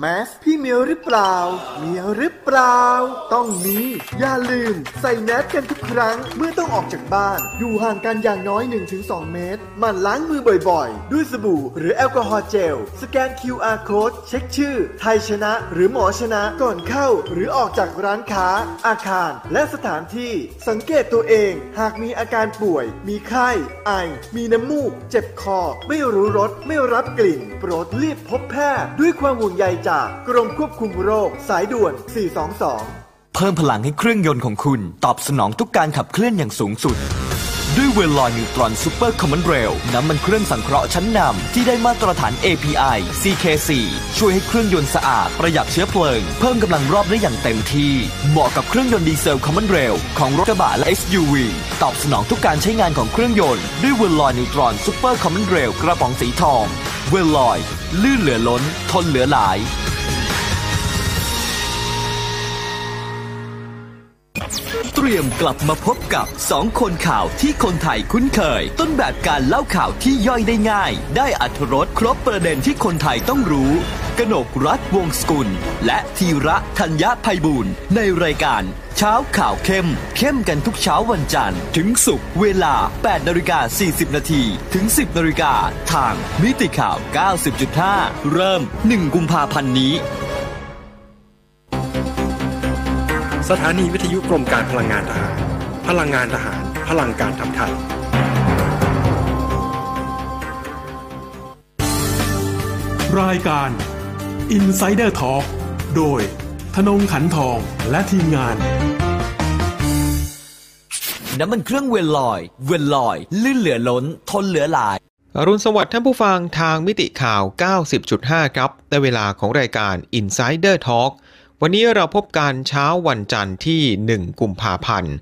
แมสพี่เมียวหรือเปล่า เมียวหรือเปล่า ต้องมีอย่าลืม ใส่แมสกันทุกครั้ง เมื่อต้องออกจากบ้าน อยู่ห่างกันอย่างน้อย 1-2 เมตรหมั่นล้างมือบ่อยๆ ด้วยสบู่หรือแอลกอฮอล์เจล สแกน QR code เช็คชื่อ ไทยชนะ หรือหมอชนะก่อนเข้า หรือออกจากร้านค้า อาคาร และสถานที่ สังเกตตัวเอง หากมีอาการป่วย มีไข้ ไอ มีน้ำมูก เจ็บคอ ไม่รู้รสไม่รับกลิ่น โปรดรีบพบแพทย์ด้วยความห่วงใยจากกรมควบคุมโรค สายด่วน 422 เพิ่มพลังให้เครื่องยนต์ของคุณ ตอบสนองทุกการขับเคลื่อนอย่างสูงสุด ด้วยเวลลอยนิวตรอนซูเปอร์ common rail น้ำมันเครื่องสังเคราะห์ชั้นนำที่ได้มาตรฐาน API CK4 ช่วยให้เครื่องยนต์สะอาดประหยัดเชื้อเพลิง เพิ่มกำลังรอบได้อย่างเต็มที่ เหมาะกับเครื่องยนต์ดีเซล common rail ของรถกระบะและ SUV ตอบสนองทุกการใช้งานของเครื่องยนต์ด้วยเวลลอยนิวตรอนซูเปอร์ common rail กระป๋องสีทอง เวลลอย ลื่นเหลือล้น ทนเหลือหลาย เตรียมกลับมาพบกับสองคนข่าวที่คนไทยคุ้นเคย ต้นแบบการเล่าข่าวที่ย่อยได้ง่าย ได้อรรถรสครบประเด็นที่คนไทยต้องรู้ กนกรัตน์วงศ์สกุล และธีระธัญญภัยบูรณ์ในรายการ เช้าข่าวเข้ม เข้มกันทุกเช้าวันจันทร์ ถึงศุกร์เวลา 8นาฬิกา40 นาทีถึง 10นาฬิกาทางมิติข่าว 90.5 เริ่ม 1 กุมภาพันธ์นี้ สถานีวิทยุกรมการพลังงานทหาร พลังงานทหาร พลังการทำไทยรายการ Insider Talk โดยธนงขันทองและทีมงาน น้ำมันเครื่องเวลลอย เวลลอย ลื่นเหลือล้น ทนเหลือหลาย อรุณสวัสดิ์ท่านผู้ฟังทางมิติข่าว 90.5 ครับในเวลาของรายการ Insider Talk วันนี้เราพบกันเช้าวันจันทร์ที่ 1 กุมภาพันธ์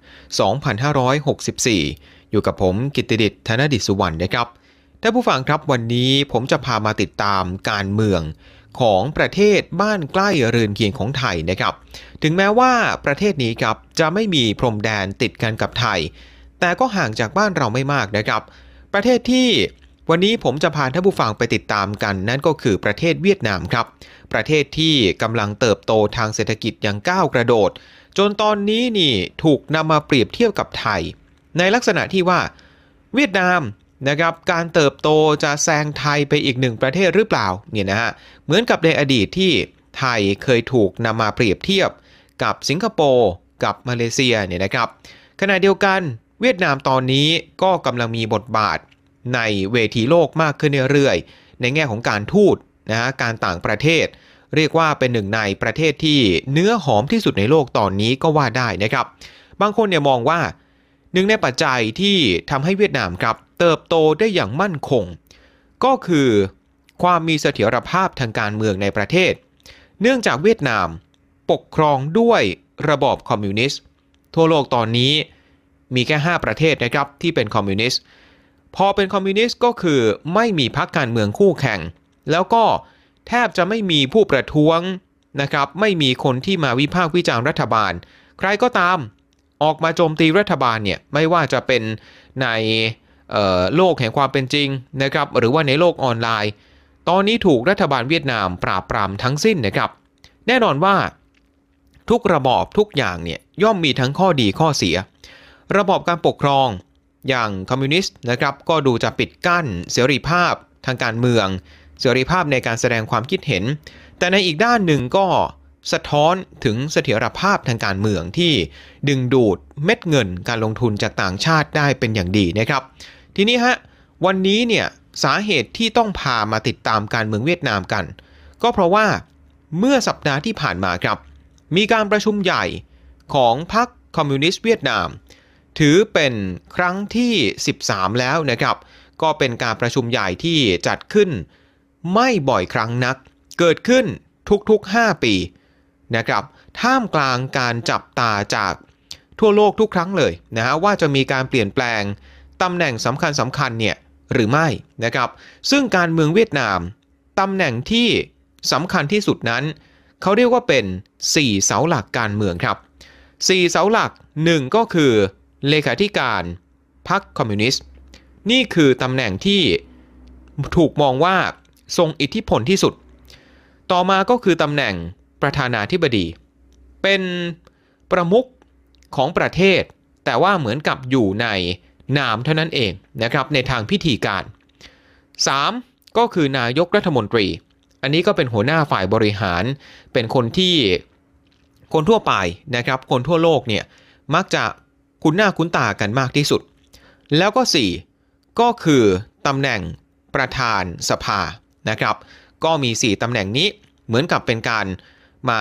2564 อยู่กับผมกิตติดิษฐ์ธนดิษฐ์สุวรรณนะครับท่านผู้ฟังครับวันนี้ผมจะพามาติดตามการเมือง ของประเทศบ้านใกล้เรือนเคียงของไทยนะครับ ถึงแม้ว่าประเทศนี้ครับจะไม่มีพรมแดนติดกันกับไทย แต่ก็ห่างจากบ้านเราไม่มากนะครับ ประเทศที่วันนี้ผมจะพาท่านผู้ฟังไปติดตามกัน นั่นก็คือประเทศเวียดนามครับ ประเทศที่กำลังเติบโตทางเศรษฐกิจอย่างก้าวกระโดด จนตอนนี้นี่ถูกนำมาเปรียบเทียบกับไทย ในลักษณะที่ว่า เวียดนาม นะครับการเติบโตจะแซงไทยไปอีกหนึ่งประเทศหรือเปล่าเนี่ยนะฮะเหมือนกับในอดีตที่ไทยเคยถูกนำมาเปรียบเทียบกับสิงคโปร์กับมาเลเซียเนี่ยนะครับขณะเดียวกันเวียดนามตอนนี้ก็กำลังมีบทบาทในเวทีโลกมากขึ้นเรื่อยๆ ในแง่ของการทูตนะฮะการต่างประเทศ เรียกว่าเป็นหนึ่งในประเทศที่เนื้อหอมที่สุดในโลกตอนนี้ก็ว่าได้นะครับ บางคนเนี่ยมองว่าหนึ่งในปัจจัยที่ทำให้เวียดนามครับ เติบโตได้อย่างมั่นคง ก็คือความมีเสถียรภาพทางการเมืองในประเทศ เนื่องจากเวียดนามปกครองด้วยระบอบคอมมิวนิสต์ ทั่วโลกตอนนี้มีแค่ 5 ประเทศนะครับที่เป็นคอมมิวนิสต์พอเป็นคอมมิวนิสต์ก็คือไม่มีพรรคการเมืองคู่แข่ง แล้วก็แทบจะไม่มีผู้ประท้วงนะครับไม่มีคนที่มาวิพากษ์วิจารณ์รัฐบาล ใครก็ตามออกมาโจมตีรัฐบาลเนี่ยไม่ว่าจะเป็นใน โลกแห่งความเป็นจริงนะครับหรือว่าในโลกออนไลน์ ตอนนี้ถูกรัฐบาลเวียดนามปราบปรามทั้งสิ้นนะครับ แน่นอนว่าทุกระบอบทุกอย่างเนี่ยย่อมมีทั้งข้อดีข้อเสีย ระบอบการปกครองอย่างคอมมิวนิสต์นะครับก็ดูจะปิดกั้นเสรีภาพทางการเมือง เสรีภาพในการแสดงความคิดเห็น แต่ในอีกด้านหนึ่งก็สะท้อนถึงเสถียรภาพทางการเมืองที่ดึงดูดเม็ดเงินการลงทุนจากต่างชาติได้เป็นอย่างดีนะครับ ทีนี้ฮะวันนี้เนี่ยสาเหตุที่ต้องพามาติดตามการเมืองเวียดนามกัน ก็เพราะว่าเมื่อสัปดาห์ที่ผ่านมาครับ มีการประชุมใหญ่ของพรรคคอมมิวนิสต์เวียดนาม ถือเป็นครั้งที่ 13 แล้วนะครับ ก็เป็นการประชุมใหญ่ที่จัดขึ้น ไม่บ่อยครั้งนัก เกิดขึ้นทุกๆ 5 ปีนะครับ ท่ามกลางการจับตาจากทั่วโลกทุกครั้งเลยนะฮะว่าจะมีการเปลี่ยนแปลง ตำแหน่งสำคัญสำคัญเนี่ยหรือไม่นะครับ ซึ่งการเมืองเวียดนามตำแหน่งที่สำคัญที่สุดนั้น เขาเรียกว่าเป็น 4 เสาหลักการเมืองครับ 4 เสาหลัก 1 ก็คือเลขาธิการพรรคคอมมิวนิสต์นี่คือตำแหน่งที่ถูกมองว่าทรงอิทธิพลที่สุด ต่อมาก็คือตำแหน่งประธานาธิบดี เป็นประมุขของประเทศ แต่ว่าเหมือนกับอยู่ใน นามเท่านั้นเองนะครับในทางพิธีการ 3. ก็คือนายกรัฐมนตรี อันนี้ก็เป็นหัวหน้าฝ่ายบริหาร เป็นคนที่คนทั่วไปนะครับ คนทั่วโลกเนี่ยมักจะคุ้นหน้าคุ้นตากันมากที่สุด แล้วก็ 4 ก็คือตำแหน่งประธานสภานะครับ ก็มี 4ตำแหน่งนี้เหมือนกับเป็นการมา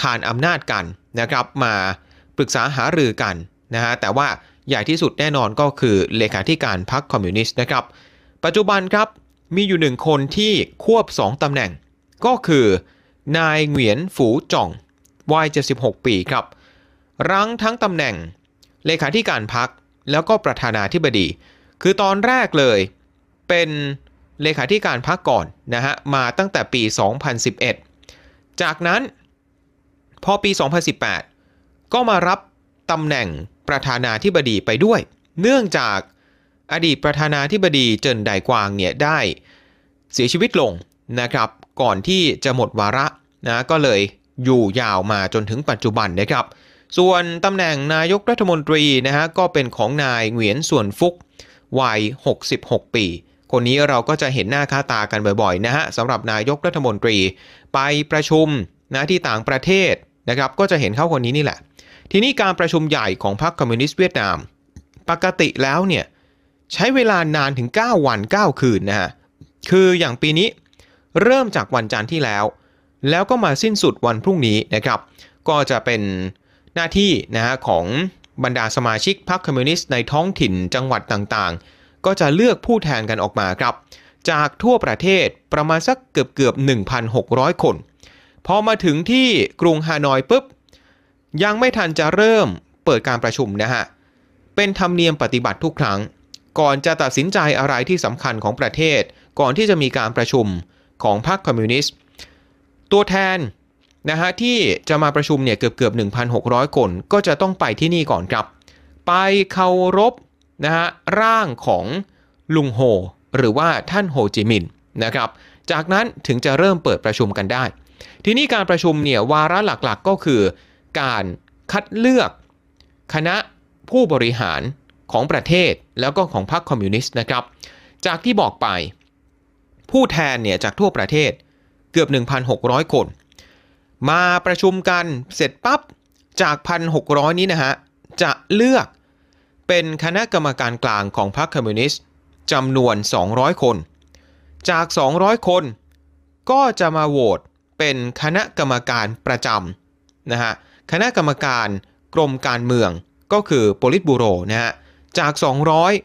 คานอำนาจกันนะครับ มาปรึกษาหารือกันนะฮะแต่ว่า ใหญ่ที่สุดแน่นอนก็คือเลขาธิการพรรคคอมมิวนิสต์นะครับ ปัจจุบันครับมีอยู่หนึ่งคนที่ควบ 2ตำแหน่ง ก็คือนายเหวียนฝูจ่องวัย76 ปีครับ รั้งทั้งตำแหน่งเลขาธิการพรรคแล้วก็ประธานาธิบดี คือตอนแรกเลยเป็นเลขาธิการพรรคก่อนนะฮะมาตั้งแต่ปี 2011 จากนั้นพอปี 2018 ก็มารับตำแหน่ง ประธานาธิบดีไปด้วย เนื่องจากอดีตประธานาธิบดีเจินไดกวางเนี่ยได้เสียชีวิตลงนะครับ ก่อนที่จะหมดวาระนะก็เลยอยู่ยาวมาจนถึงปัจจุบันนะครับ ส่วนตำแหน่งนายกรัฐมนตรีนะฮะก็เป็นของนายเหวียนส่วนฟุกวัย 66 ปี คนนี้เราก็จะเห็นหน้าค่าตากันบ่อยๆนะฮะสำหรับนายกรัฐมนตรีไปประชุมนะที่ต่างประเทศนะครับ ก็จะเห็นเขาคนนี้นี่แหละ ทีนี้การประชุมใหญ่ของพรรคคอมมิวนิสต์เวียดนาม ปกติแล้วเนี่ยใช้เวลานานถึง 9 วัน 9 คืนนะฮะ คืออย่างปีนี้เริ่มจากวันจันทร์ที่แล้ว แล้วก็มาสิ้นสุดวันพรุ่งนี้นะครับ ก็จะเป็นหน้าที่นะฮะของบรรดาสมาชิกพรรคคอมมิวนิสต์ในท้องถิ่นจังหวัดต่างๆ ก็จะเลือกผู้แทนกันออกมาครับ จากทั่วประเทศประมาณสักเกือบเกือบ1,600 คน พอมาถึงที่กรุงฮานอยปุ๊บ ยังไม่ทันจะเริ่มเปิดการประชุมนะฮะ เป็นธรรมเนียมปฏิบัติทุกครั้ง ก่อนจะตัดสินใจอะไรที่สำคัญของประเทศ ก่อนที่จะมีการประชุมของพรรคคอมมิวนิสต์ ตัวแทนนะฮะที่จะมาประชุมเนี่ยเกือบเกือบ1,600 คน ก็จะต้องไปที่นี่ก่อนครับ ไปเคารพนะฮะร่างของลุงโฮหรือว่าท่านโฮจิมินห์นะครับ จากนั้นถึงจะเริ่มเปิดประชุมกันได้ ทีนี้การประชุมเนี่ยวาระหลักๆก็คือ การคัดเลือก คณะผู้บริหารของประเทศแล้วก็ของพรรคคอมมิวนิสต์นะครับ จากที่บอกไป ผู้แทนเนี่ยจากทั่วประเทศเกือบ 1,600 คน มาประชุมกันเสร็จปั๊บจาก 1,600 นี้นะฮะ จะเลือกเป็นคณะกรรมการกลางของพรรคคอมมิวนิสต์จำนวน 200 คน จาก 200 คนก็จะมาโหวตเป็นคณะกรรมการประจำนะฮะ คณะกรรมการกรมการเมืองก็คือโปลิตบูโรนะฮะจาก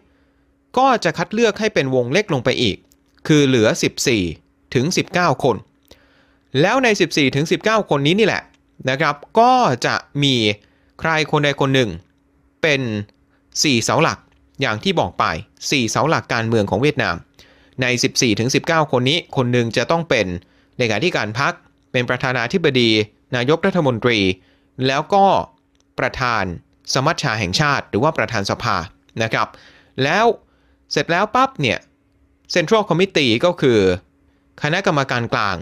200 ก็จะคัดเลือกให้เป็นวงเล็กลงไปอีก คือเหลือ 14 ถึง 19 คน แล้วใน 14 ถึง 19 คนนี้นี่แหละนะครับ ก็จะมีใครคนใดคนหนึ่ง เป็น 4 เสาหลักอย่างที่บอกไป 4 เสาหลักการเมืองของเวียดนาม ใน 14 ถึง 19 คนนี้คนหนึ่งจะต้องเป็นเลขาธิการพรรคเป็นประธานาธิบดี นายกรัฐมนตรี แล้วก็ประธานสมัชชาแห่งชาติ หรือว่าประธานสภานะครับ แล้วเสร็จแล้วปั๊บเนี่ยเซ็นทรัลคอมมิตี้ก็คือคณะกรรมการกลาง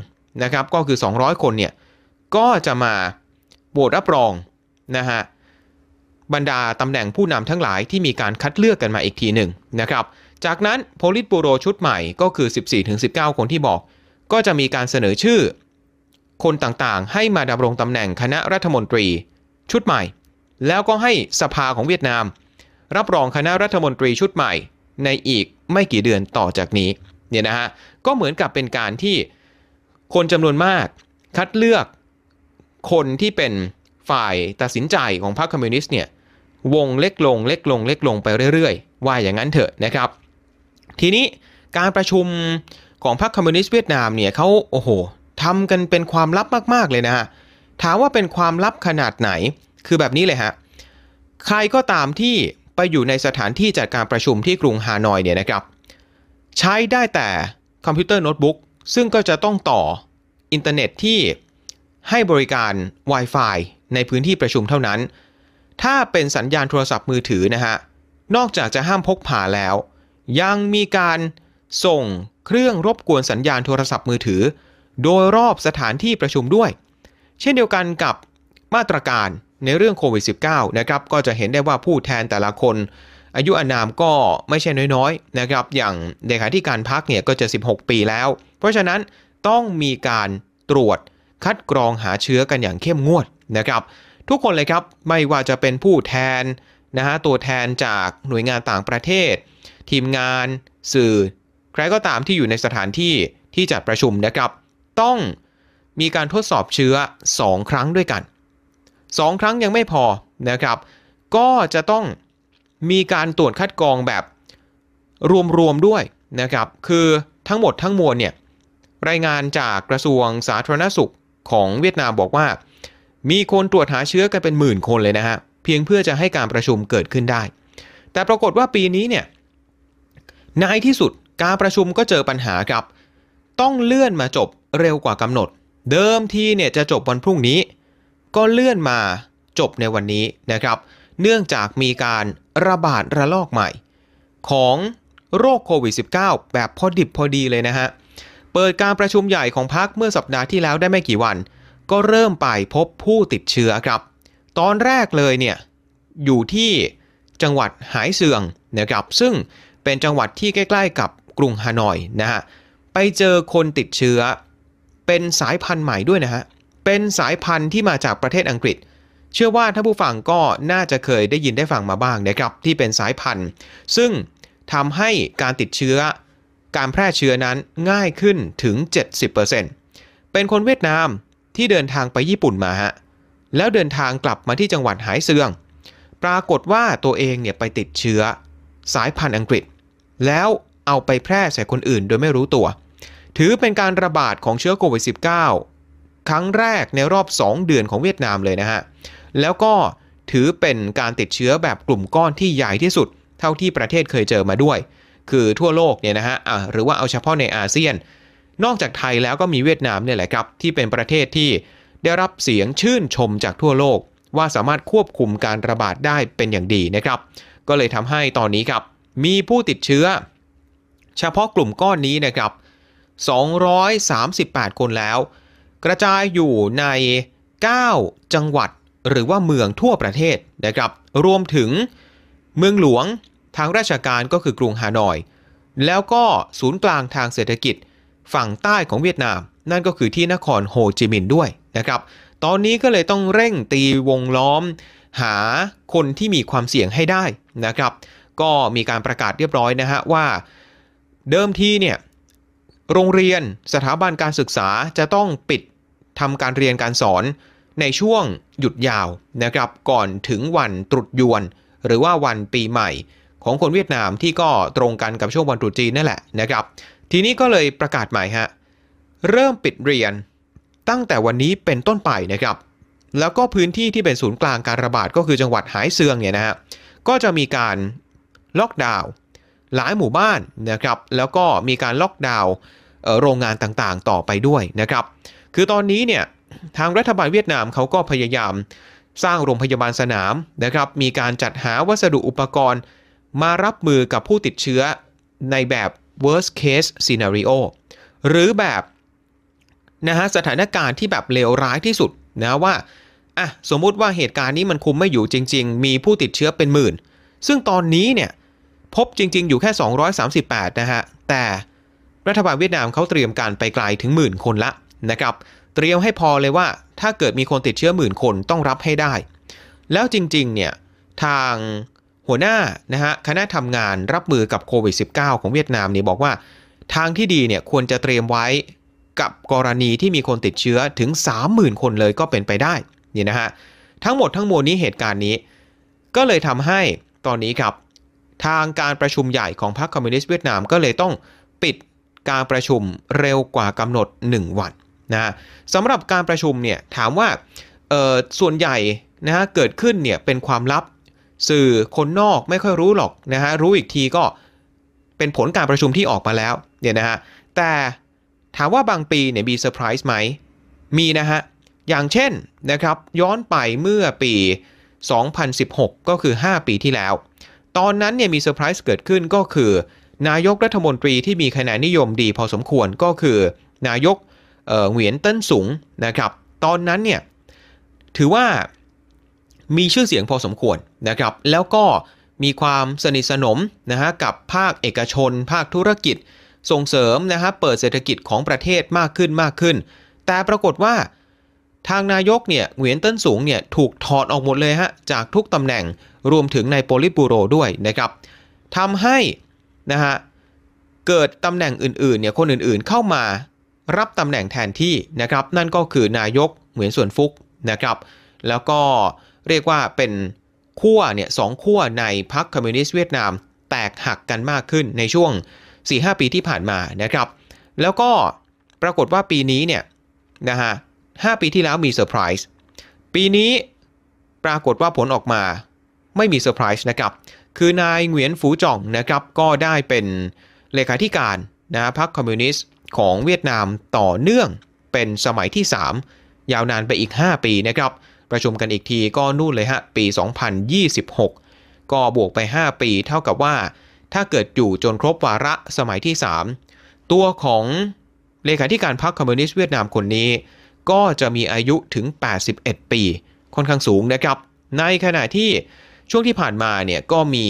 นะครับ ก็คือ 200 คนเนี่ย ก็จะมาโหวตรับรองนะฮะบรรดาตำแหน่งผู้นำทั้งหลายที่มีการคัดเลือกกันมาอีกทีหนึ่งนะครับ จากนั้นโพลิตบูโรชุดใหม่ก็คือ 14-19 คนที่บอก ก็จะมีการเสนอชื่อ คนต่างๆ ให้มาดำรงตำแหน่งคณะรัฐมนตรี ชุดใหม่ แล้วก็ให้สภาของเวียดนาม รับรองคณะรัฐมนตรีชุดใหม่ ในอีกไม่กี่เดือนต่อจากนี้เนี่ยนะฮะก็เหมือนกับเป็นการที่คนจำนวนมากคัดเลือกคนที่เป็นฝ่ายตัดสินใจของพรรคคอมมิวนิสต์เนี่ยวงเล็กลงเล็กลงเล็กลงไปเรื่อยๆ ว่าอย่างนั้นเถอะนะครับ ทีนี้การประชุมของพรรคคอมมิวนิสต์เวียดนามเนี่ยเขาโอ้โห ทำกันเป็นความลับมากๆเลยนะฮะถามว่าเป็นความลับขนาดไหน คือแบบนี้เลยฮะใครก็ตามที่ไปอยู่ในสถานที่จัดการประชุมที่กรุงฮานอยเนี่ยนะครับ ใช้ได้แต่คอมพิวเตอร์โน้ตบุ๊กซึ่งก็จะต้องต่ออินเทอร์เน็ตที่ให้บริการ Wi-Fi ในพื้นที่ประชุมเท่านั้น ถ้าเป็นสัญญาณโทรศัพท์มือถือนะฮะ นอกจากจะห้ามพกพาแล้ว ยังมีการส่งเครื่องรบกวนสัญญาณโทรศัพท์มือถือ โดยรอบสถานที่ประชุมด้วย เช่นเดียวกันกับมาตรการในเรื่องโควิด -19 นะครับก็จะเห็นได้ว่าผู้แทนแต่ละคน อายุอานามก็ไม่ใช่น้อยๆนะครับอย่างเลขาธิการพักเนี่ยก็จะ 16 ปีแล้ว เพราะฉะนั้นต้องมีการตรวจคัดกรองหาเชื้อกันอย่างเข้มงวดนะครับ ทุกคนเลยครับไม่ว่าจะเป็นผู้แทนนะฮะตัวแทนจากหน่วยงานต่างประเทศ ทีมงาน สื่อ ใครก็ตามที่อยู่ในสถานที่ที่จัดประชุมนะครับ ต้องมีการทดสอบเชื้อ 2 ครั้งด้วยกัน 2 ครั้งยังไม่พอนะครับ ก็จะต้องมีการตรวจคัดกรองแบบรวมๆด้วยนะครับ คือทั้งหมดทั้งมวลเนี่ยรายงานจากกระทรวงสาธารณสุขของเวียดนามบอกว่า มีคนตรวจหาเชื้อกันเป็นหมื่นคนเลยนะฮะ เพียงเพื่อจะให้การประชุมเกิดขึ้นได้ แต่ปรากฏว่าปีนี้เนี่ยในที่สุดการประชุมก็เจอปัญหาครับ ต้องเลื่อนมาจบเร็วกว่ากำหนด เดิมทีเนี่ยจะจบวันพรุ่งนี้ ก็เลื่อนมาจบในวันนี้นะครับ เนื่องจากมีการระบาดระลอกใหม่ ของโรคโควิด -19 แบบพอดิบพอดีเลยนะฮะ เปิดการประชุมใหญ่ของพักเมื่อสัปดาห์ที่แล้วได้ไม่กี่วัน ก็เริ่มไปพบผู้ติดเชื้อครับ ตอนแรกเลยเนี่ยอยู่ที่จังหวัดหายเสืองนะครับ ซึ่งเป็นจังหวัดที่ใกล้ ๆ กับกรุงฮานอยนะฮะ ไปเจอคนติดเชื้อ เป็นสายพันธุ์ใหม่ด้วยนะฮะ เป็นสายพันธุ์ที่มาจากประเทศอังกฤษ เชื่อว่าถ้าผู้ฟังก็น่าจะเคยได้ยินได้ฟังมาบ้างนะครับ ที่เป็นสายพันธุ์ ซึ่งทำให้การติดเชื้อ การแพร่เชื้อนั้นง่ายขึ้นถึง 70%เป็นคนเวียดนามที่เดินทางไปญี่ปุ่นมาฮะ แล้วเดินทางกลับมาที่จังหวัดหายเซือง ปรากฏว่าตัวเองเนี่ยไปติดเชื้อ สายพันธุ์อังกฤษ แล้วเอาไปแพร่ใส่คนอื่นโดยไม่รู้ตัว ถือเป็นการระบาดของเชื้อโควิด -19 ครั้งแรกในรอบ 2 เดือนของเวียดนามเลยนะฮะ แล้วก็ถือเป็นการติดเชื้อแบบกลุ่มก้อนที่ใหญ่ที่สุด เท่าที่ประเทศเคยเจอมาด้วย คือทั่วโลกเนี่ยนะฮะะหรือว่าเอาเฉพาะในอาเซียน นอกจากไทยแล้วก็มีเวียดนามเนี่ยแหละครับ ที่เป็นประเทศที่ได้รับเสียงชื่นชมจากทั่วโลก ว่าสามารถควบคุมการระบาดได้เป็นอย่างดีนะครับ ก็เลยทำให้ตอนนี้ครับมีผู้ติดเชื้อ เฉพาะกลุ่มก้อนนี้นะครับ 238 คนแล้ว กระจายอยู่ใน 9 จังหวัดหรือว่าเมืองทั่วประเทศนะครับ รวมถึงเมืองหลวงทางราชการก็คือกรุงฮานอย แล้วก็ศูนย์กลางทางเศรษฐกิจฝั่งใต้ของเวียดนาม นั่นก็คือที่นครโฮจิมินห์ด้วยนะครับ ตอนนี้ก็เลยต้องเร่งตีวงล้อม หาคนที่มีความเสี่ยงให้ได้นะครับ ก็มีการประกาศเรียบร้อยนะฮะว่า เดิมทีเนี่ย โรงเรียนสถาบันการศึกษาจะต้องปิดทำการเรียนการสอนในช่วงหยุดยาวนะครับ ก่อนถึงวันตรุษยวน หรือว่าวันปีใหม่ ของคนเวียดนามที่ก็ตรงกันกับช่วงวันตรุษจีนนั่นแหละนะครับ ทีนี้ก็เลยประกาศใหม่ฮะเริ่มปิดเรียนตั้งแต่วันนี้เป็นต้นไปนะครับ แล้วก็พื้นที่ที่เป็นศูนย์กลางการระบาดก็คือจังหวัดหายเซืองเนี่ยนะฮะก็จะมีการล็อกดาวน์ หลายหมู่บ้านนะครับแล้วก็มีการล็อกดาวน์โรงงานต่างๆ ต่อไปด้วยนะครับ คือตอนนี้เนี่ยทางรัฐบาลเวียดนามเขาก็พยายามสร้างโรงพยาบาลสนามนะครับ มีการจัดหาวัสดุอุปกรณ์ มารับมือกับผู้ติดเชื้อในแบบ worst case scenario หรือแบบนะฮะสถานการณ์ที่แบบเลวร้ายที่สุดนะว่าอะสมมุติว่าเหตุการณ์นี้มันคุมไม่อยู่จริง ๆ มีผู้ติดเชื้อเป็นหมื่น ซึ่งตอนนี้เนี่ย พบจริง ๆ อยู่แค่ 238 นะฮะ แต่รัฐบาลเวียดนามเขาเตรียมการไปไกลถึงหมื่นคนละนะครับ เตรียมให้พอเลยว่าถ้าเกิดมีคนติดเชื้อหมื่นคนต้องรับให้ได้ แล้วจริง ๆ เนี่ย ทางหัวหน้านะฮะคณะทำงานรับมือกับโควิด -19 ของเวียดนามเนี่ยบอกว่า ทางที่ดีเนี่ยควรจะเตรียมไว้กับกรณีที่มีคนติดเชื้อถึง 30,000 คนเลยก็เป็นไปได้นี่นะฮะทั้งหมดทั้งมวลนี้เหตุการณ์นี้ ก็เลยทำให้ตอนนี้ครับ ทางการประชุมใหญ่ของพรรคคอมมิวนิสต์เวียดนามก็เลยต้องปิดการประชุมเร็วกว่ากำหนด 1 วันนะสำหรับการประชุมเนี่ยถามว่าส่วนใหญ่นะฮะเกิดขึ้นเนี่ยเป็นความลับสื่อคนนอกไม่ค่อยรู้หรอกนะฮะรู้อีกทีก็เป็นผลการประชุมที่ออกมาแล้วเนี่ยนะฮะแต่ถามว่าบางปีเนี่ยมีเซอร์ไพรส์ไหม มีนะฮะ อย่างเช่นนะครับย้อนไปเมื่อปี 2016 ก็คือ 5 ปีที่แล้ว ตอนนั้นเนี่ยมีเซอร์ไพรส์เกิดขึ้นก็คือ นายกรัฐมนตรีที่มีคะแนนนิยมดีพอสมควรก็คือ นายกเอ่อเหวียนเติ้นสูงนะครับ ตอนนั้นเนี่ยถือว่ามีชื่อเสียงพอสมควรนะครับ แล้วก็มีความสนิทสนมนะฮะกับภาคเอกชน ภาคธุรกิจ ส่งเสริมนะฮะเปิดเศรษฐกิจของประเทศมากขึ้นมากขึ้น แต่ปรากฏว่าทางนายกเนี่ยเหวียนเติ้นสูงเนี่ยถูกถอดออกหมดเลยฮะจากทุกตำแหน่ง รวมถึงในโปลิตบูโรด้วยนะครับทำให้นะฮะเกิดตำแหน่งอื่นๆเนี่ยคนอื่นๆเข้ามารับตำแหน่งแทนที่นะครับ นั่นก็คือนายกเหวียนซวนฟุกนะครับ แล้วก็เรียกว่าเป็นขั้วเนี่ยสองขั้วในพรรคคอมมิวนิสต์เวียดนาม แตกหักกันมากขึ้นในช่วง 4-5 ปีที่ผ่านมานะครับ แล้วก็ปรากฏว่าปีนี้เนี่ยนะฮะ 5 ปีที่แล้วมีเซอร์ไพรส์ ปีนี้ปรากฏว่าผลออกมา ไม่มีเซอร์ไพรส์นะครับ คือนายเหวียนฝูจ่องนะครับก็ได้เป็นเลขาธิการนะพรรคคอมมิวนิสต์ของเวียดนามต่อเนื่องเป็นสมัยที่ 3 ยาวนานไปอีก 5 ปีนะครับ ประชุมกันอีกทีก็นู่นเลยฮะ ปี 2026 ก็บวกไป 5 ปีเท่ากับว่า ถ้าเกิดอยู่จนครบวาระสมัยที่ 3 ตัวของเลขาธิการพรรคคอมมิวนิสต์เวียดนามคนนี้ ก็จะมีอายุถึง 81 ปี ค่อนข้างสูงนะครับ ในขณะที่ ช่วงที่ผ่านมาเนี่ยก็มี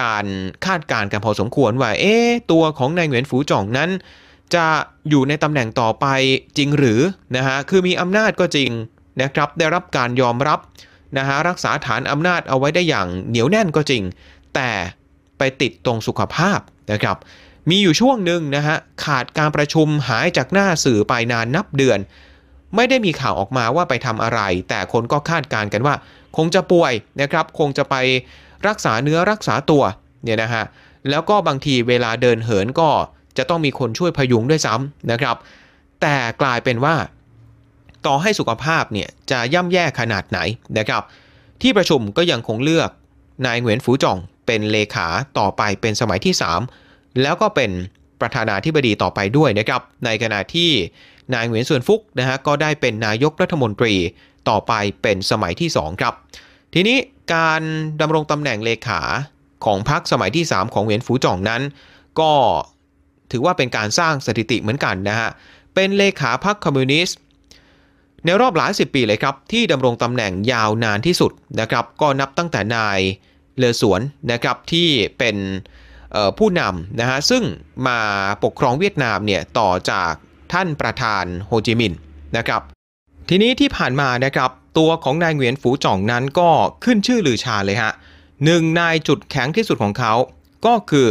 การคาดการณ์กันพอสมควรว่าเอ๊ตัวของนายเหวียนฝูจ่องนั้น จะอยู่ในตำแหน่งต่อไปจริงหรือนะฮะคือมีอำนาจก็จริงนะครับได้รับการยอมรับนะฮะรักษาฐานอำนาจเอาไว้ได้อย่างเหนียวแน่นก็จริง แต่ไปติดตรงสุขภาพนะครับ มีอยู่ช่วงหนึ่งนะฮะขาดการประชุมหายจากหน้าสื่อไปนานนับเดือน ไม่ได้มีข่าวออกมาว่าไปทำอะไร แต่คนก็คาดการณ์กันว่า คงจะป่วยนะครับ คงจะไปรักษาเนื้อรักษาตัวเนี่ยนะฮะแล้วก็บางทีเวลาเดินเหินก็จะต้องมีคนช่วยพยุงด้วยซ้ำนะครับ แต่กลายเป็นว่า ต่อให้สุขภาพเนี่ยจะย่ำแย่ขนาดไหนนะครับ ที่ประชุมก็ยังคงเลือกนายเหวียนฝูจ่องเป็นเลขาต่อไปเป็นสมัยที่ 3 แล้วก็เป็นประธานาธิบดีต่อไปด้วยนะครับ ในขณะที่ นายเหวียนส่วนฟุกนะฮะก็ได้เป็นนายกรัฐมนตรีต่อไปเป็นสมัยที่ 2 ครับ ทีนี้การดำรงตำแหน่งเลขาของพรรคสมัยที่ 3 ของเหวียนฝูจ่องนั้น ก็ถือว่าเป็นการสร้างสถิติเหมือนกันนะฮะ เป็นเลขาพรรคคอมมิวนิสต์ในรอบหลายสิบปีเลยครับ ที่ดำรงตำแหน่งยาวนานที่สุดนะครับ ก็นับตั้งแต่นายเลอสวนนะครับที่เป็นผู้นำนะฮะซึ่งมาปกครองเวียดนามเนี่ยต่อจาก ท่านประธานโฮจิมินห์นะครับ ทีนี้ที่ผ่านมานะครับตัวของนายเหวียนฝูจ่องนั้นก็ขึ้นชื่อลือชาเลยฮะหนึ่งนายจุดแข็งที่สุดของเขา ก็คือ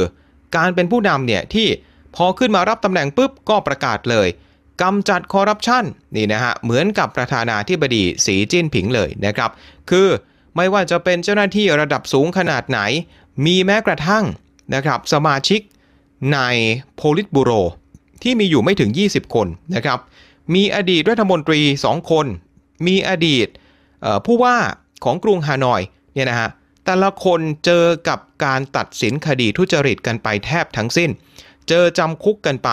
การเป็นผู้นำเนี่ยที่พอขึ้นมารับตำแหน่งปุ๊บก็ประกาศเลยกำจัดคอร์รัปชันนี่นะฮะเหมือนกับประธานาธิบดีสีจิ้นผิงเลยนะครับ คือไม่ว่าจะเป็นเจ้าหน้าที่ระดับสูงขนาดไหน มีแม้กระทั่งนะครับสมาชิกในโพลิตบูโร ที่มีอยู่ไม่ถึง 20 คนนะครับ มีอดีตรัฐมนตรี 2 คน มีอดีตผู้ว่าของกรุงฮานอยเนี่ยนะฮะแต่ละคนเจอกับการตัดสินคดีทุจริตกันไปแทบทั้งสิ้น เจอจำคุกกันไป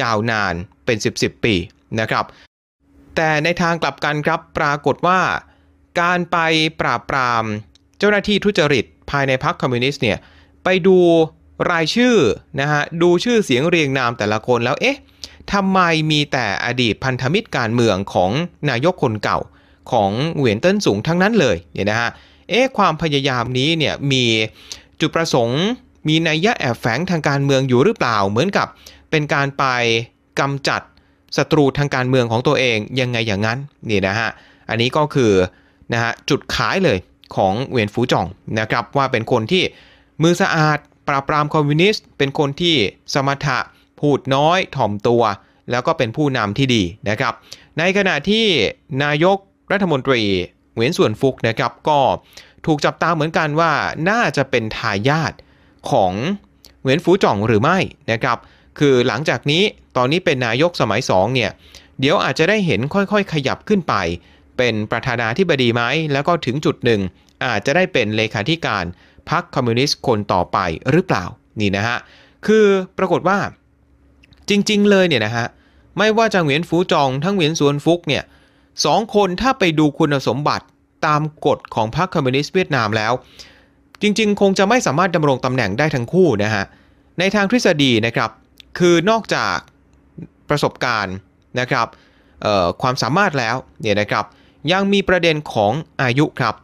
ยาวนานเป็น 10 10ปีนะครับ แต่ในทางกลับกันครับปรากฏว่าการไปปราบปรามเจ้าหน้าที่ทุจริตภายในพรรคคอมมิวนิสต์เนี่ยไปดู รายชื่อนะฮะดูชื่อเสียงเรียงนามแต่ละคนแล้วเอ๊ะทำไมมีแต่อดีตพันธมิตรการเมืองของนายกคนเก่าของเหวียนเติ้นสูงทั้งนั้นเลยเนี่ยนะฮะเอ๊ะความพยายามนี้เนี่ยมีจุดประสงค์ มีนัยยะแอบแฝงทางการเมืองอยู่หรือเปล่า เหมือนกับเป็นการไปกำจัดศัตรูทางการเมืองของตัวเองยังไงอย่างนั้นนี่นะฮะอันนี้ก็คือนะฮะจุดขายเลยของเหวียนฟูจ่องนะครับว่าเป็นคนที่มือสะอาด ปราบปรามคอมมิวนิสต์ เป็นคนที่สมถะพูดน้อยถ่อมตัว แล้วก็เป็นผู้นำที่ดีนะครับ ในขณะที่นายกรัฐมนตรีเหวียนส่วนฟุกนะครับก็ถูกจับตาเหมือนกันว่าน่าจะเป็นทายาทของเหวียนฟูจ่องหรือไม่นะครับคือหลังจากนี้ตอนนี้เป็นนายกสมัย2เนี่ยเดี๋ยวอาจจะได้เห็นค่อยๆ ขยับขึ้นไป เป็นประธานาธิบดีไหมแล้วก็ถึงจุดหนึ่งอาจจะได้เป็นเลขาธิการ พรรคคอมมิวนิสต์คนต่อไปหรือเปล่านี่นะฮะคือปรากฏว่าจริง ๆ เลยเนี่ยนะฮะไม่ว่าจะเหวียนฟูจองทั้งเหวียนสวนฟุกเนี่ยสองคนถ้าไปดูคุณสมบัติตามกฎของพรรคคอมมิวนิสต์เวียดนามแล้ว จริง ๆ คงจะไม่สามารถดำรงตำแหน่งได้ทั้งคู่นะฮะในทางทฤษฎีนะครับคือนอกจากประสบการณ์นะครับความสามารถแล้วเนี่ยนะครับยังมีประเด็นของอายุครับ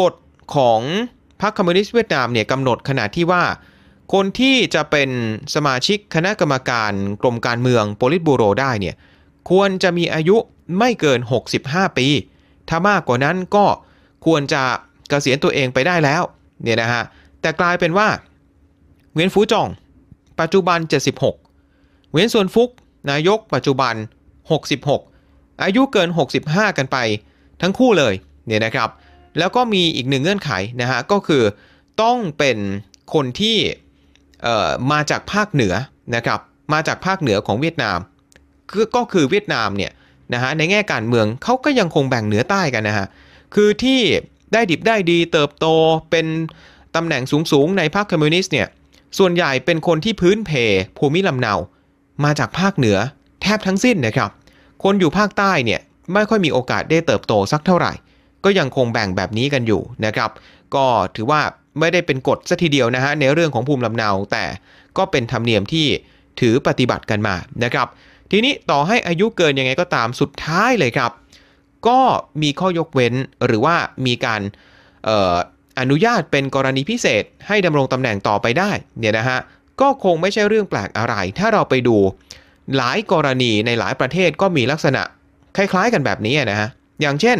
กฎของ พรรคคอมมิวนิสต์เวียดนามเนี่ยกำหนดขนาดที่ว่า คนที่จะเป็นสมาชิกคณะกรรมการกรมการเมืองโปลิตบูโรได้เนี่ยควรจะมีอายุไม่เกิน 65 ปี ถ้ามากกว่านั้นก็ควรจะกะเกษียณตัวเองไปได้แล้วเนี่ยนะฮะแต่กลายเป็นว่าเวียนฟูจองปัจจุบัน 76 เวียนส่วนฟุก นายกปัจจุบัน 66 อายุเกิน 65 กันไปทั้งคู่เลยเนี่ยนะครับ แล้วก็มีอีกหนึ่งเงื่อนไขนะฮะก็คือต้องเป็นคนที่มาจากภาคเหนือนะครับมาจากภาคเหนือของเวียดนามก็คือเวียดนามเนี่ยนะฮะในแง่การเมืองเขาก็ยังคงแบ่งเหนือใต้กันนะฮะคือที่ได้ดิบได้ดีเติบโตเป็นตำแหน่งสูงๆในพรรคคอมมิวนิสต์เนี่ยส่วนใหญ่เป็นคนที่พื้นเพภูมิลำเนา มาจากภาคเหนือแทบทั้งสิ้นนะครับ คนอยู่ภาคใต้เนี่ยไม่ค่อยมีโอกาสได้เติบโตสักเท่าไหร่ ก็ยังคงแบ่งแบบนี้กันอยู่นะครับ ก็ถือว่าไม่ได้เป็นกฎซะทีเดียวนะฮะในเรื่องของภูมิลำเนา แต่ก็เป็นธรรมเนียมที่ถือปฏิบัติกันมานะครับ ทีนี้ต่อให้อายุเกินยังไงก็ตามสุดท้ายเลยครับ ก็มีข้อยกเว้นหรือว่ามีการอออนุญาตเป็นกรณีพิเศษ ให้ดำรงตำแหน่งต่อไปได้เนี่ยนะฮะก็คงไม่ใช่เรื่องแปลกอะไร ถ้าเราไปดูหลายกรณีในหลายประเทศก็มีลักษณะคล้ายๆกันแบบนี้นะฮะอย่างเช่น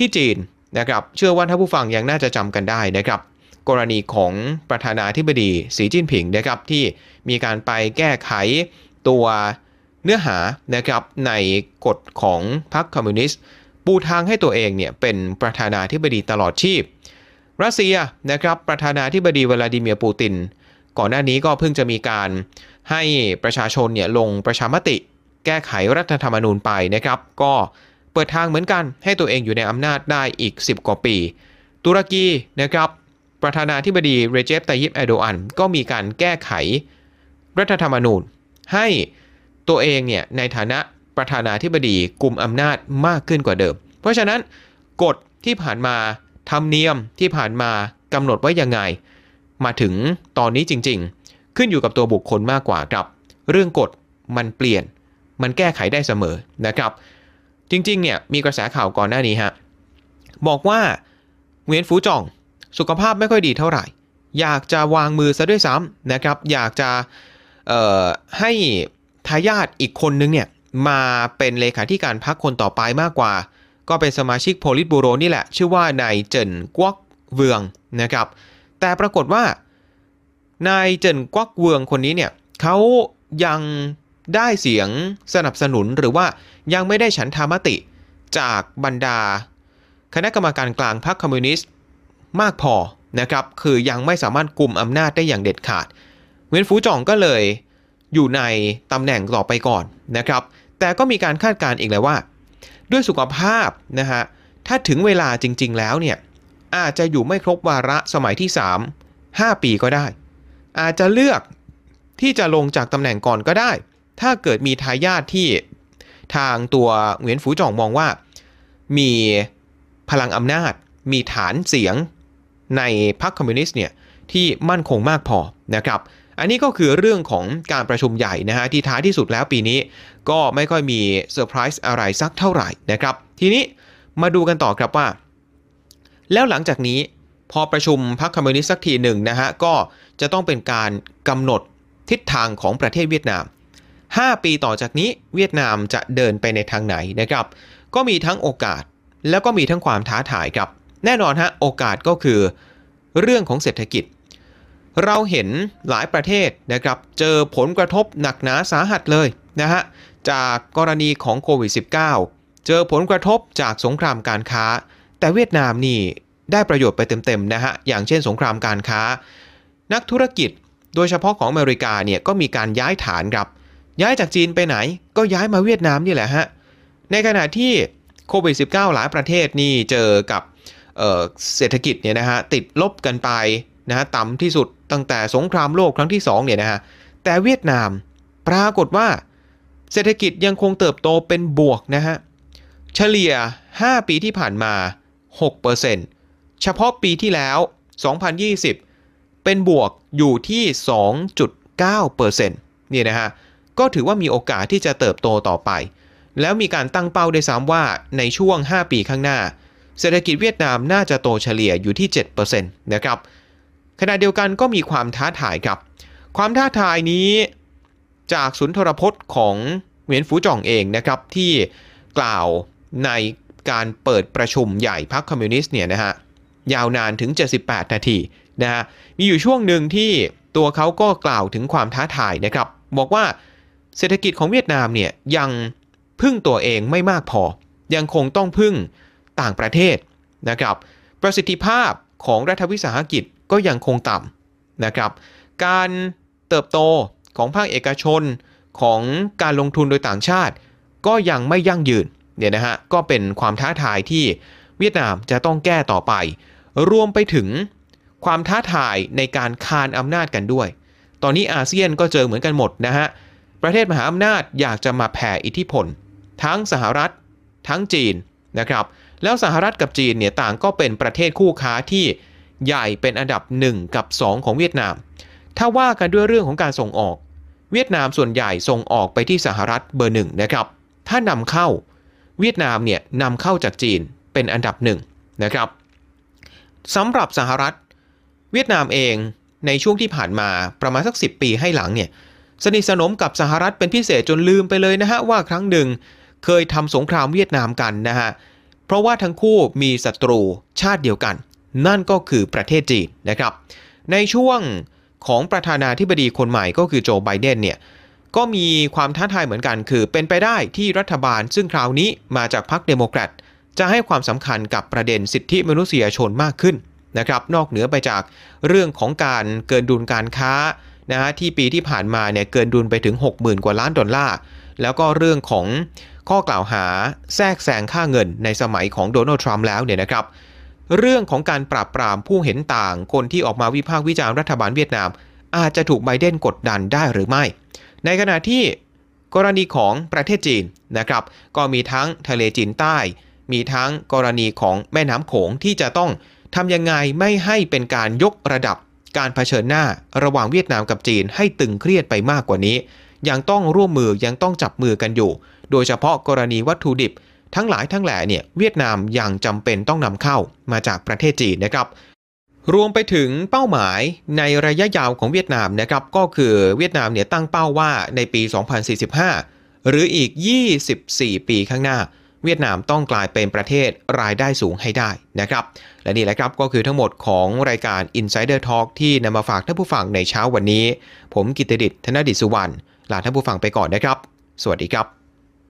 ที่จีนนะครับเชื่อว่าท่านผู้ฟังยังน่าจะจำกันได้นะครับ กรณีของประธานาธิบดีสีจิ้นผิงนะครับที่มีการไปแก้ไขตัวเนื้อหานะครับในกฎของพรรคคอมมิวนิสต์ ปูทางให้ตัวเองเนี่ยเป็นประธานาธิบดีตลอดชีพ รัสเซียนะครับประธานาธิบดีวลาดิเมียร์ปูติน ก่อนหน้านี้ก็เพิ่งจะมีการให้ประชาชนเนี่ยลงประชามติ แก้ไขรัฐธรรมนูญไปนะครับ ก็ เปิดทางเหมือนกันให้ตัวเองอยู่ในอำนาจได้อีก 10 กว่าปี ตุรกีนะครับประธานาธิบดีเรเจปไตยิปแอโดอันก็มีการแก้ไข รัฐธรรมนูญ ให้ตัวเองเนี่ยในฐานะประธานาธิบดีกลุ่มอำนาจมากขึ้นกว่าเดิม เพราะฉะนั้นกฎที่ผ่านมาธรรมเนียมที่ผ่านมากำหนดไว้ยังไง มาถึงตอนนี้จริง ๆ ขึ้นอยู่กับตัวบุคคลมากกว่าครับ เรื่องกฎมันเปลี่ยนมันแก้ไขได้เสมอนะครับ จริงๆเนี่ยมีกระแสข่าวก่อนหน้านี้ฮะบอกว่าเวียนฟูจองสุขภาพไม่ค่อยดีเท่าไหร่ อยากจะวางมือซะด้วยซ้ำนะครับ อยากจะให้ทายาทอีกคนนึงเนี่ยมาเป็นเลขาธิการพรรคคนต่อไปมากกว่า ก็เป็นสมาชิกโพลิตบูโรนี่แหละ ชื่อว่านายเจินกวกเวืองนะครับ แต่ปรากฏว่านายเจินกวกเวืองคนนี้เนี่ยเขายังได้เสียงสนับสนุนหรือว่ายังไม่ได้ฉันทามติจากบรรดา คณะกรรมการกลางพรรคคอมมิวนิสต์มากพอนะครับ คือยังไม่สามารถกลุ่มอำนาจได้อย่างเด็ดขาด เวนฟูจ่องก็เลยอยู่ในตำแหน่งต่อไปก่อนนะครับ แต่ก็มีการคาดการณ์อีกเลยว่า ด้วยสุขภาพนะฮะ ถ้าถึงเวลาจริง ๆ แล้วเนี่ย อาจจะอยู่ไม่ครบวาระสมัยที่ 3 5 ปีก็ได้ อาจจะเลือกที่จะลงจากตำแหน่งก่อนก็ได้ ถ้าเกิดมีทายาทที่ ทางตัวเหวียนฝูจ่องมองว่า มีพลังอำนาจ มีฐานเสียงในพรรคคอมมิวนิสต์เนี่ยที่มั่นคงมากพอนะครับอันนี้ก็คือเรื่องของการประชุมใหญ่นะฮะที่ท้ายที่สุดแล้วปีนี้ ก็ไม่ค่อยมีเซอร์ไพรส์อะไรสักเท่าไหร่นะครับ ทีนี้มาดูกันต่อครับว่า แล้วหลังจากนี้พอประชุมพรรคคอมมิวนิสต์สักทีหนึ่งนะฮะก็จะต้องเป็นการกำหนดทิศทางของประเทศเวียดนาม 5 ปีต่อจากนี้เวียดนามจะเดินไปในทางไหนนะครับ ก็มีทั้งโอกาสแล้วก็มีทั้งความท้าทายครับ แน่นอนฮะโอกาสก็คือเรื่องของเศรษฐกิจ เราเห็นหลายประเทศนะครับเจอผลกระทบหนักหนาสาหัสเลยนะฮะจากกรณีของโควิด -19 เจอผลกระทบจากสงครามการค้า แต่เวียดนามนี่ได้ประโยชน์ไปเต็มๆนะฮะอย่างเช่นสงครามการค้า นักธุรกิจโดยเฉพาะของอเมริกาเนี่ยก็มีการย้ายฐานครับ ย้ายจากจีนไปไหนก็ย้ายมาเวียดนามนี่แหละฮะ ในขณะที่โควิด -19 หลายประเทศนี่เจอกับเเศรษฐกิจเนี่ยนะฮะติดลบกันไปนะฮะต่ำที่สุดตั้งแต่สงครามโลกครั้งที่2เนี่ยนะฮะแต่เวียดนามปรากฏว่า เศรษฐกิจยังคงเติบโตเป็นบวกนะฮะเฉลี่ย 5 ปีที่ผ่านมา 6%เฉพาะปีที่แล้ว 2020 เป็นบวกอยู่ที่ 2.9%นี่นะฮะ ก็ถือว่ามีโอกาสที่จะเติบโตต่อไป แล้วมีการตั้งเป้าได้ซ้ำว่าในช่วง 5 ปีข้างหน้า เศรษฐกิจเวียดนามน่าจะโตเฉลี่ยอยู่ที่ 7%นะครับขณะเดียวกันก็มีความท้าทายครับ ความท้าทายนี้จากศูนทรพจน์ของเหวียนฟูจ่องเองนะครับ ที่กล่าวในการเปิดประชุมใหญ่พรรคคอมมิวนิสต์เนี่ยนะฮะยาวนานถึง 78 นาทีนะฮะมีอยู่ช่วงหนึ่งที่ตัวเขาก็กล่าวถึงความท้าทายนะครับ บอกว่า เศรษฐกิจของเวียดนามเนี่ยยังพึ่งตัวเองไม่มากพอ ยังคงต้องพึ่งต่างประเทศนะครับ ประสิทธิภาพของรัฐวิสาหกิจก็ยังคงต่ำนะครับ การเติบโตของภาคเอกชนของการลงทุนโดยต่างชาติ ก็ยังไม่ยั่งยืนเนี่ยนะฮะก็เป็นความท้าทายที่เวียดนามจะต้องแก้ต่อไป รวมไปถึงความท้าทายในการคานอำนาจกันด้วย ตอนนี้อาเซียนก็เจอเหมือนกันหมดนะฮะ ประเทศมหาอำนาจอยากจะมาแผ่อิทธิพล ทั้งสหรัฐ ทั้งจีนนะครับ แล้วสหรัฐกับจีนเนี่ยต่างก็เป็นประเทศคู่ค้าที่ใหญ่เป็นอันดับ 1 กับ 2 ของเวียดนาม ถ้าว่ากันด้วยเรื่องของการส่งออก เวียดนามส่วนใหญ่ส่งออกไปที่สหรัฐเบอร์หนึ่งนะครับ ถ้านำเข้าเวียดนามเนี่ยนำเข้าจากจีนเป็นอันดับหนึ่งนะครับสำหรับสหรัฐ เวียดนามเองในช่วงที่ผ่านมาประมาณสัก 10 ปีให้หลังเนี่ย สนิทสนมกับสหรัฐเป็นพิเศษจนลืมไปเลยนะฮะว่าครั้งหนึ่ง เคยทำสงครามเวียดนามกันนะฮะเพราะว่าทั้งคู่มีศัตรูชาติเดียวกัน นั่นก็คือประเทศจีนนะครับ ในช่วงของประธานาธิบดีคนใหม่ก็คือโจไบเดนเนี่ยก็มีความท้าทายเหมือนกัน คือเป็นไปได้ที่รัฐบาลซึ่งคราวนี้มาจากพรรคเดโมแครตจะให้ความสำคัญกับประเด็นสิทธิมนุษยชนมากขึ้นนะครับ นอกเหนือไปจากเรื่องของการเกินดุลการค้า นะฮะที่ปีที่ผ่านมาเนี่ยเกินดุลไปถึง 60,000 กว่าล้านดอลลาร์ แล้วก็เรื่องของข้อกล่าวหาแทรกแซงค่าเงินในสมัยของโดนัลด์ทรัมป์แล้วเนี่ยนะครับ เรื่องของการปราบปรามผู้เห็นต่างคนที่ออกมาวิพากษ์วิจารณ์รัฐบาลเวียดนาม อาจจะถูกไบเดนกดดันได้หรือไม่ ในขณะที่กรณีของประเทศจีนนะครับ ก็มีทั้งทะเลจีนใต้ มีทั้งกรณีของแม่น้ำโขงที่จะต้องทำยังไงไม่ให้เป็นการยกระดับ การเผชิญหน้าระหว่างเวียดนามกับจีนให้ตึงเครียดไปมากกว่านี้ ยังต้องร่วมมือยังต้องจับมือกันอยู่ โดยเฉพาะกรณีวัตถุดิบ ทั้งหลายทั้งแหล่เนี่ยเวียดนามยังจำเป็นต้องนำเข้ามาจากประเทศจีนนะครับ รวมไปถึงเป้าหมายในระยะยาวของเวียดนามนะครับก็คือเวียดนามเนี่ยตั้งเป้าว่าในปี 2045 หรืออีก 24 ปีข้างหน้า เวียดนามต้องกลายเป็นประเทศรายได้สูงให้ได้นะครับ และนี่แหละครับก็คือทั้งหมดของรายการ Insider Talk ที่นำมาฝากท่านผู้ฟังในเช้าวันนี้ ผมกิตติดิษฐ์ธนดิษสุวรรณลาท่านผู้ฟังไปก่อนนะครับ สวัสดีครับ